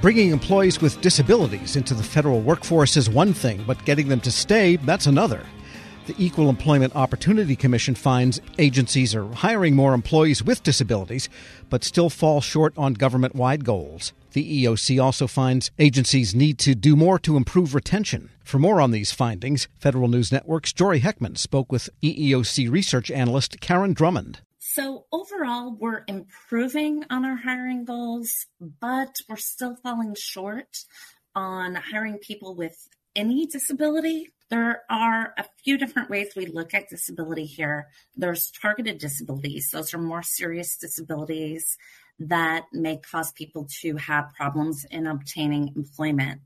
Bringing employees with disabilities into the federal workforce is one thing, but getting them to stay, that's another. The Equal Employment Opportunity Commission finds agencies are hiring more employees with disabilities, but still fall short on government wide goals. The EEOC also finds agencies need to do more to improve retention. For more on these findings, Federal News Network's Jory Heckman spoke with EEOC research analyst Karen Drummond. So, overall, we're improving on our hiring goals, but we're still falling short on hiring people with any disability. There are a few different ways we look at disability here. There's targeted disabilities, those are more serious disabilities that may cause people to have problems in obtaining employment.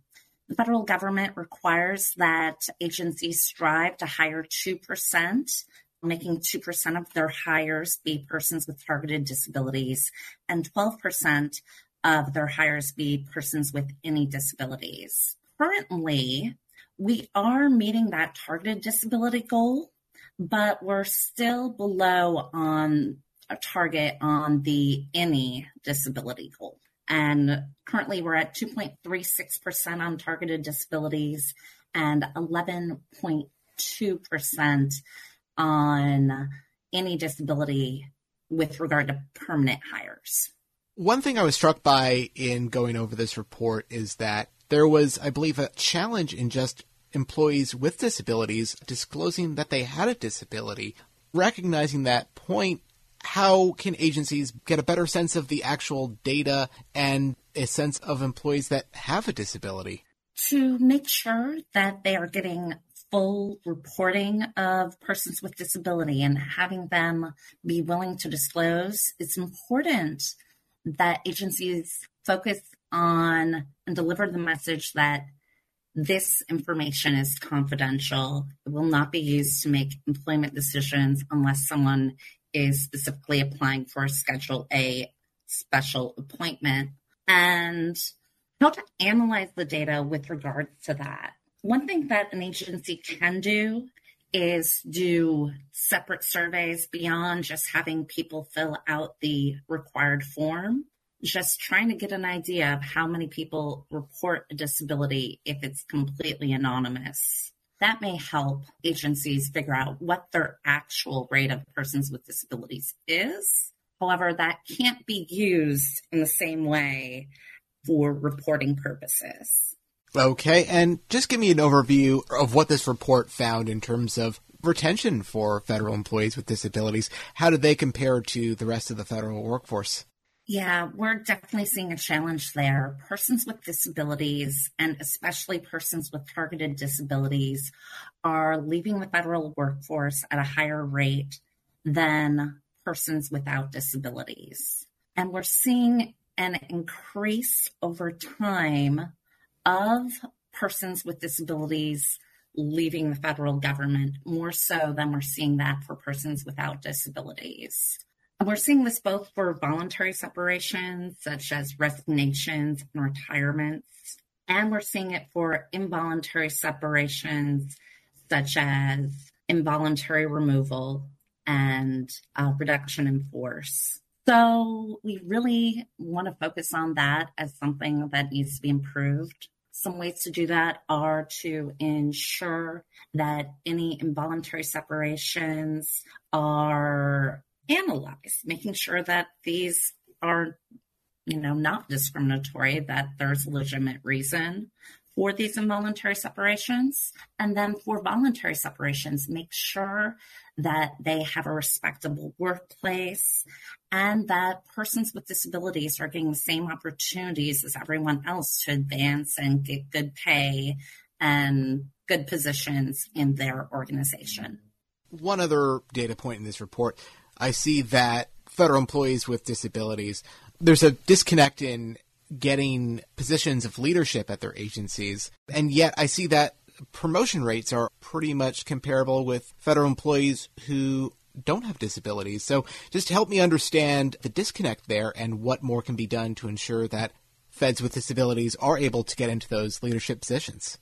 The federal government requires that agencies strive to hire 2%, making 2% of their hires be persons with targeted disabilities and 12% of their hires be persons with any disabilities. Currently, we are meeting that targeted disability goal, but we're still below on a target on the any disability goal. And currently we're at 2.36% on targeted disabilities and 11.2% on any disability with regard to permanent hires. One thing I was struck by in going over this report is that there was, I believe, a challenge in just employees with disabilities disclosing that they had a disability. Recognizing that point how can agencies get a better sense of the actual data and a sense of employees that have a disability? To make sure that they are getting full reporting of persons with disability and having them be willing to disclose, it's important that agencies focus on and deliver the message that this information is confidential. It will not be used to make employment decisions unless someone is specifically applying for a Schedule A special appointment and how to analyze the data with regards to that. One thing that an agency can do is do separate surveys beyond just having people fill out the required form. Just trying to get an idea of how many people report a disability if it's completely anonymous that may help agencies figure out what their actual rate of persons with disabilities is. However, that can't be used in the same way for reporting purposes. Okay, and just give me an overview of what this report found in terms of retention for federal employees with disabilities. How do they compare to the rest of the federal workforce? Yeah, we're definitely seeing a challenge there. Persons with disabilities, and especially persons with targeted disabilities, are leaving the federal workforce at a higher rate than persons without disabilities. And we're seeing an increase over time of persons with disabilities leaving the federal government, more so than we're seeing that for persons without disabilities. We're seeing this both for voluntary separations, such as resignations and retirements, and we're seeing it for involuntary separations, such as involuntary removal and uh, reduction in force. So we really want to focus on that as something that needs to be improved. Some ways to do that are to ensure that any involuntary separations are analyzed, making sure that these are, you know, not discriminatory, that there's legitimate reason for these involuntary separations. And then for voluntary separations, make sure that they have a respectable workplace and that persons with disabilities are getting the same opportunities as everyone else to advance and get good pay and good positions in their organization. One other data point in this report I see that federal employees with disabilities, there's a disconnect in getting positions of leadership at their agencies. And yet I see that promotion rates are pretty much comparable with federal employees who don't have disabilities. So just help me understand the disconnect there and what more can be done to ensure that feds with disabilities are able to get into those leadership positions.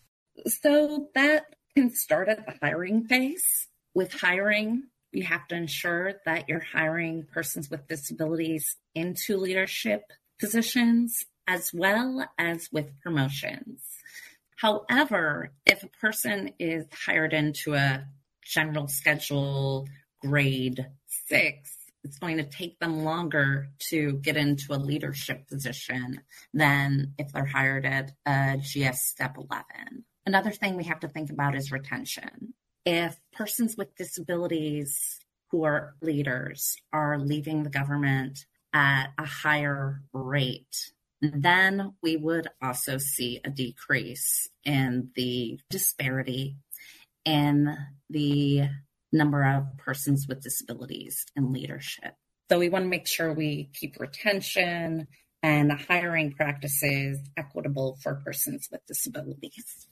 So that can start at the hiring phase. With hiring, you have to ensure that you're hiring persons with disabilities into leadership positions. As well as with promotions. However, if a person is hired into a general schedule grade six, it's going to take them longer to get into a leadership position than if they're hired at a GS step 11. Another thing we have to think about is retention. If persons with disabilities who are leaders are leaving the government at a higher rate, then we would also see a decrease in the disparity in the number of persons with disabilities in leadership. So we want to make sure we keep retention and hiring practices equitable for persons with disabilities.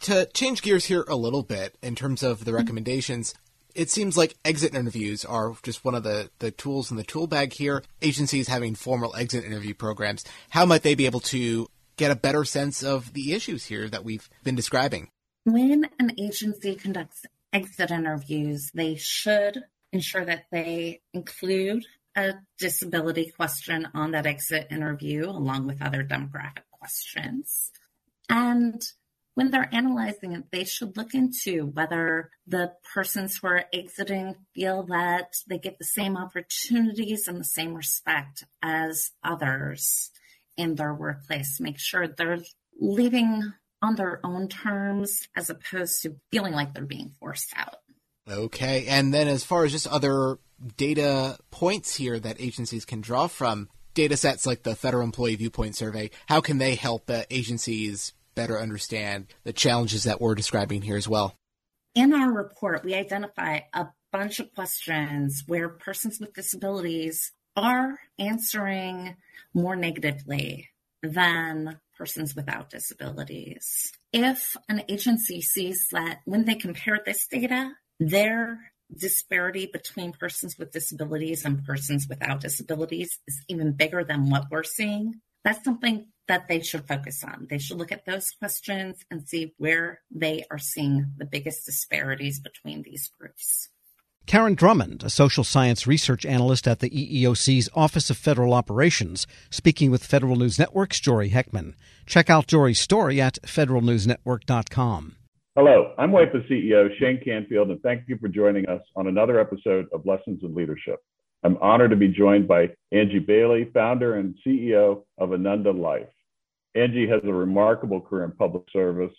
To change gears here a little bit in terms of the recommendations, it seems like exit interviews are just one of the, the tools in the tool bag here. Agencies having formal exit interview programs, how might they be able to get a better sense of the issues here that we've been describing? When an agency conducts exit interviews, they should ensure that they include a disability question on that exit interview along with other demographic questions. And when they're analyzing it, they should look into whether the persons who are exiting feel that they get the same opportunities and the same respect as others in their workplace. Make sure they're leaving on their own terms as opposed to feeling like they're being forced out. Okay. And then as far as just other data points here that agencies can draw from, data sets like the Federal Employee Viewpoint Survey, how can they help uh, agencies better understand the challenges that we're describing here as well? In our report, we identify a bunch of questions where persons with disabilities are answering more negatively than persons without disabilities. If an agency sees that when they compare this data, their disparity between persons with disabilities and persons without disabilities is even bigger than what we're seeing, that's something that they should focus on. They should look at those questions and see where they are seeing the biggest disparities between these groups. Karen Drummond, a social science research analyst at the EEOC's Office of Federal Operations, speaking with Federal News Network's Jory Heckman. Check out Jory's story at federalnewsnetwork.com. Hello, I'm WIPA CEO Shane Canfield, and thank you for joining us on another episode of Lessons in Leadership. I'm honored to be joined by Angie Bailey, founder and CEO of Ananda Life. Angie has a remarkable career in public service,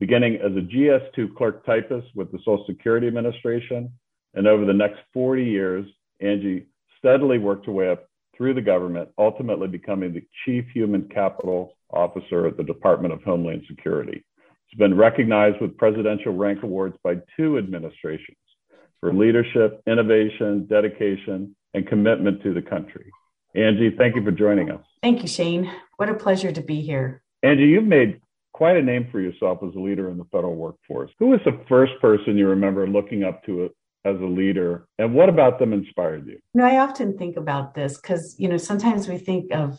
beginning as a GS2 clerk typist with the Social Security Administration. And over the next 40 years, Angie steadily worked her way up through the government, ultimately becoming the Chief Human Capital Officer at the Department of Homeland Security. She's been recognized with presidential rank awards by two administrations for leadership, innovation, dedication, and commitment to the country. Angie, thank you for joining us. Thank you, Shane. What a pleasure to be here. Angie, you've made quite a name for yourself as a leader in the federal workforce. Who was the first person you remember looking up to as a leader, and what about them inspired you? you know, I often think about this because you know sometimes we think of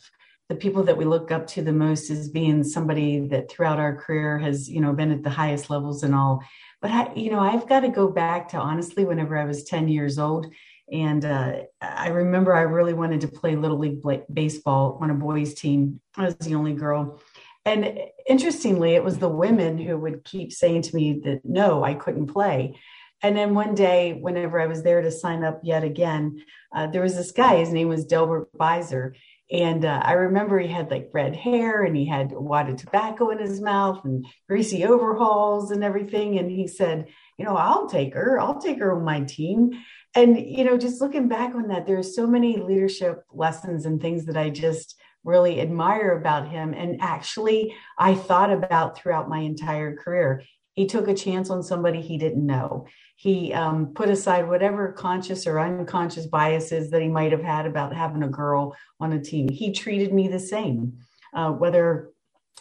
the people that we look up to the most as being somebody that throughout our career has you know been at the highest levels and all but I, you know i've got to go back to honestly whenever i was 10 years old and uh, I remember I really wanted to play Little League baseball on a boys' team. I was the only girl. And interestingly, it was the women who would keep saying to me that no, I couldn't play. And then one day, whenever I was there to sign up yet again, uh, there was this guy, his name was Delbert Beiser. And uh, I remember he had like red hair and he had a wad of tobacco in his mouth and greasy overalls and everything. And he said, You know, I'll take her. I'll take her on my team. And you know just looking back on that there's so many leadership lessons and things that i just really admire about him. And actually i thought about throughout my entire career he took a chance on somebody he didn't know. He um, put aside whatever conscious or unconscious biases that he might have had about having a girl on a team. He treated me the same uh, whether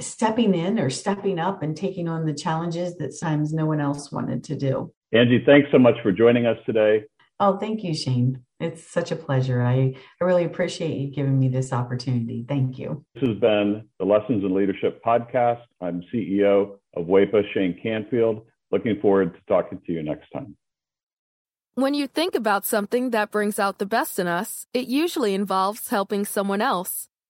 stepping in or stepping up and taking on the challenges that sometimes no one else wanted to do. Angie, thanks so much for joining us today. Oh, thank you, Shane. It's such a pleasure. I, I really appreciate you giving me this opportunity. Thank you. This has been the Lessons in Leadership podcast. I'm CEO of WEPA, Shane Canfield. Looking forward to talking to you next time. When you think about something that brings out the best in us, it usually involves helping someone else.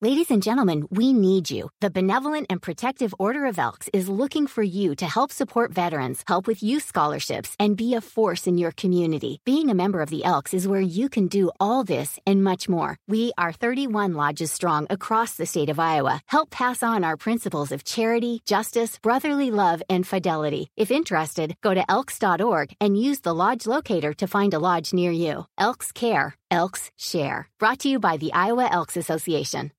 Ladies and gentlemen, we need you. The Benevolent and Protective Order of Elks is looking for you to help support veterans, help with youth scholarships, and be a force in your community. Being a member of the Elks is where you can do all this and much more. We are 31 lodges strong across the state of Iowa. Help pass on our principles of charity, justice, brotherly love, and fidelity. If interested, go to elks.org and use the lodge locator to find a lodge near you. Elks Care, Elks Share. Brought to you by the Iowa Elks Association.